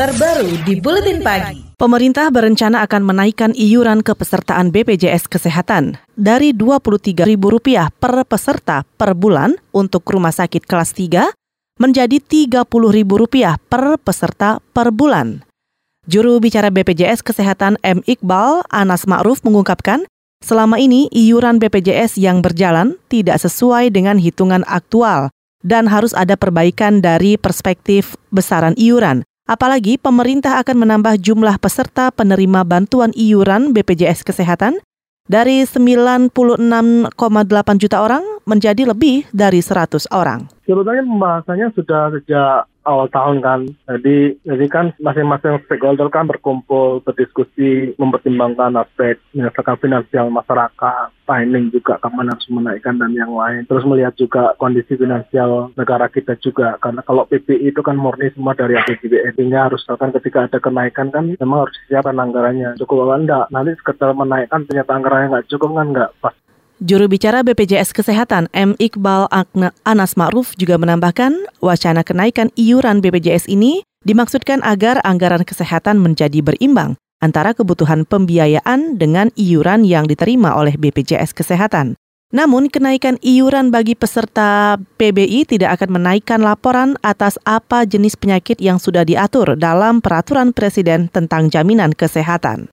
terbaru di Buletin Pagi. Pemerintah berencana akan menaikkan iuran kepesertaan BPJS Kesehatan dari Rp23.000 per peserta per bulan untuk rumah sakit kelas 3 menjadi Rp30.000 per peserta per bulan. Juru bicara BPJS Kesehatan M. Iqbal, Anas Ma'ruf mengungkapkan, selama ini iuran BPJS yang berjalan tidak sesuai dengan hitungan aktual dan harus ada perbaikan dari perspektif besaran iuran. Apalagi pemerintah akan menambah jumlah peserta penerima bantuan iuran BPJS Kesehatan dari 96,8 juta orang menjadi lebih dari 100 orang. Sebetulnya pembahasannya sudah sejak awal tahun kan. Jadi jadi kan masing-masing stakeholder kan berkumpul berdiskusi mempertimbangkan aspek misalkan finansial masyarakat, timing juga kapan harus menaikkan dan yang lain. Terus melihat juga kondisi finansial negara kita juga karena kalau PPI itu kan murni semua dari APBN sehingga harus kan ketika ada kenaikan kan memang harus disiapkan anggarannya. Cukup apa enggak? Nanti sekedar menaikkan ternyata anggarannya nggak cukup kan nggak pas Juru bicara BPJS Kesehatan M. Iqbal Anas Ma'ruf juga menambahkan wacana kenaikan iuran BPJS ini dimaksudkan agar anggaran kesehatan menjadi berimbang antara kebutuhan pembiayaan dengan iuran yang diterima oleh BPJS Kesehatan. Namun, kenaikan iuran bagi peserta PBI tidak akan menaikkan laporan atas apa jenis penyakit yang sudah diatur dalam peraturan Presiden tentang jaminan kesehatan.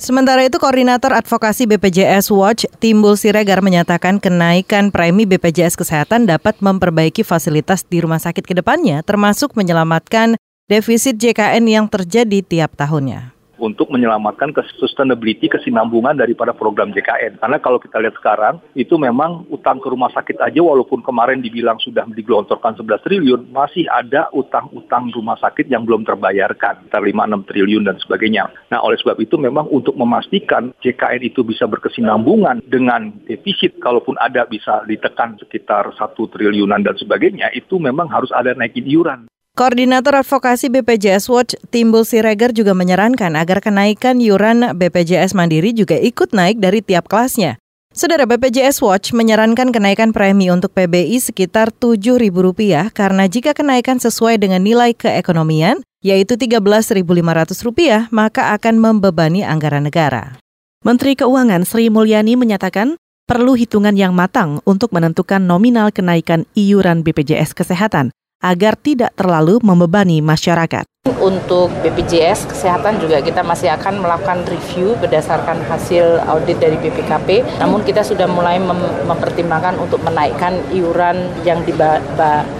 Sementara itu, Koordinator Advokasi BPJS Watch, Timbul Siregar menyatakan kenaikan premi BPJS Kesehatan dapat memperbaiki fasilitas di rumah sakit ke depannya, termasuk menyelamatkan defisit JKN yang terjadi tiap tahunnya untuk menyelamatkan ke sustainability, kesinambungan daripada program JKN. Karena kalau kita lihat sekarang, itu memang utang ke rumah sakit aja walaupun kemarin dibilang sudah digelontorkan 11 triliun, masih ada utang-utang rumah sakit yang belum terbayarkan, sekitar 5-6 triliun dan sebagainya. Nah, oleh sebab itu memang untuk memastikan JKN itu bisa berkesinambungan dengan defisit, kalaupun ada bisa ditekan sekitar 1 triliunan dan sebagainya, itu memang harus ada naikin iuran. Koordinator Advokasi BPJS Watch Timbul Siregar juga menyarankan agar kenaikan yuran BPJS Mandiri juga ikut naik dari tiap kelasnya. Saudara BPJS Watch menyarankan kenaikan premi untuk PBI sekitar Rp7.000 karena jika kenaikan sesuai dengan nilai keekonomian, yaitu Rp13.500, maka akan membebani anggaran negara. Menteri Keuangan Sri Mulyani menyatakan perlu hitungan yang matang untuk menentukan nominal kenaikan iuran BPJS Kesehatan agar tidak terlalu membebani masyarakat. Untuk BPJS Kesehatan juga kita masih akan melakukan review berdasarkan hasil audit dari BPKP. Namun kita sudah mulai mem mempertimbangkan untuk menaikkan iuran yang diba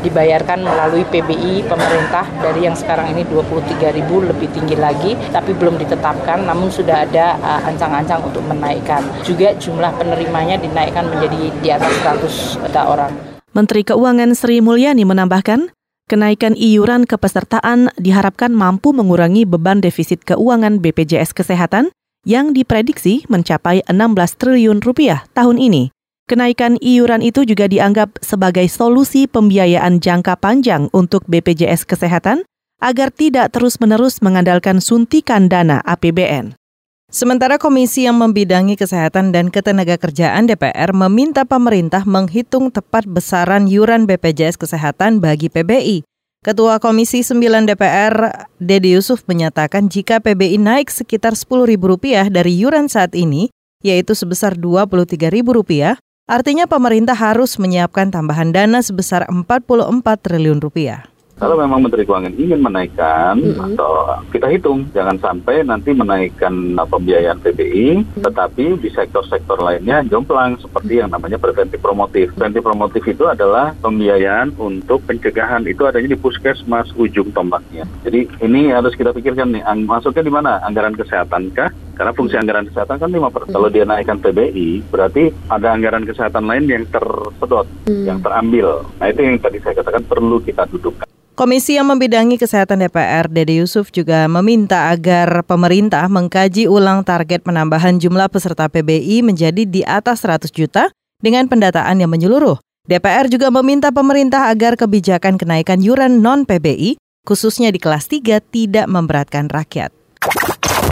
dibayarkan melalui PBI pemerintah dari yang sekarang ini 23.000 lebih tinggi lagi, tapi belum ditetapkan. Namun sudah ada uh, ancang-ancang uh, untuk menaikkan. Juga jumlah penerimanya dinaikkan menjadi di atas 100 juta orang. Menteri Keuangan Sri Mulyani menambahkan, kenaikan iuran kepesertaan diharapkan mampu mengurangi beban defisit keuangan BPJS Kesehatan yang diprediksi mencapai 16 triliun rupiah tahun ini. Kenaikan iuran itu juga dianggap sebagai solusi pembiayaan jangka panjang untuk BPJS Kesehatan agar tidak terus-menerus mengandalkan suntikan dana APBN. Sementara komisi yang membidangi kesehatan dan ketenagakerjaan DPR meminta pemerintah menghitung tepat besaran yuran BPJS Kesehatan bagi PBI. Ketua Komisi 9 DPR, Dedi Yusuf menyatakan jika PBI naik sekitar Rp10.000 dari yuran saat ini, yaitu sebesar Rp23.000, artinya pemerintah harus menyiapkan tambahan dana sebesar 44 triliun rupiah. Kalau memang Menteri Keuangan ingin menaikkan mm-hmm. atau kita hitung jangan sampai nanti menaikkan uh, pembiayaan PBI mm-hmm. tetapi di sektor-sektor lainnya jomplang seperti yang namanya preventif promotif. Preventif promotif itu adalah pembiayaan untuk pencegahan itu adanya di puskesmas ujung tombaknya. Jadi ini harus kita pikirkan nih masuknya di mana? Anggaran kesehatan kah? Karena fungsi mm-hmm. anggaran kesehatan kan lima per. Kalau dia naikkan PBI, berarti ada anggaran kesehatan lain yang tersedot, yang terambil. Nah itu yang tadi saya katakan perlu kita dudukkan. Komisi yang membidangi kesehatan DPR, Dede Yusuf juga meminta agar pemerintah mengkaji ulang target penambahan jumlah peserta PBI menjadi di atas 100 juta dengan pendataan yang menyeluruh. DPR juga meminta pemerintah agar kebijakan kenaikan yuran non-PBI, khususnya di kelas 3, tidak memberatkan rakyat.